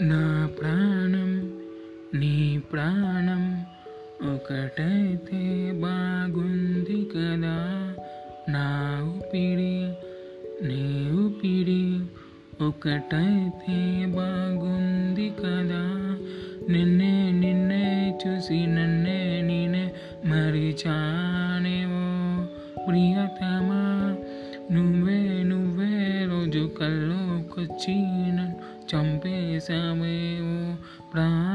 నా ప్రాణం నీ ప్రాణం ఒకటైతే బాగుంది కదా. నా ఊపిడి నీ ఊపిడి ఒకటైతే బాగుంది కదా. నిన్నే నిన్నే చూసి నన్నే నేనే మరిచానేవో ప్రియతమా. నువ్వే నువ్వే రోజు కల్లోకొచ్చి నన్ను చంపేశావేవో ప్రాణం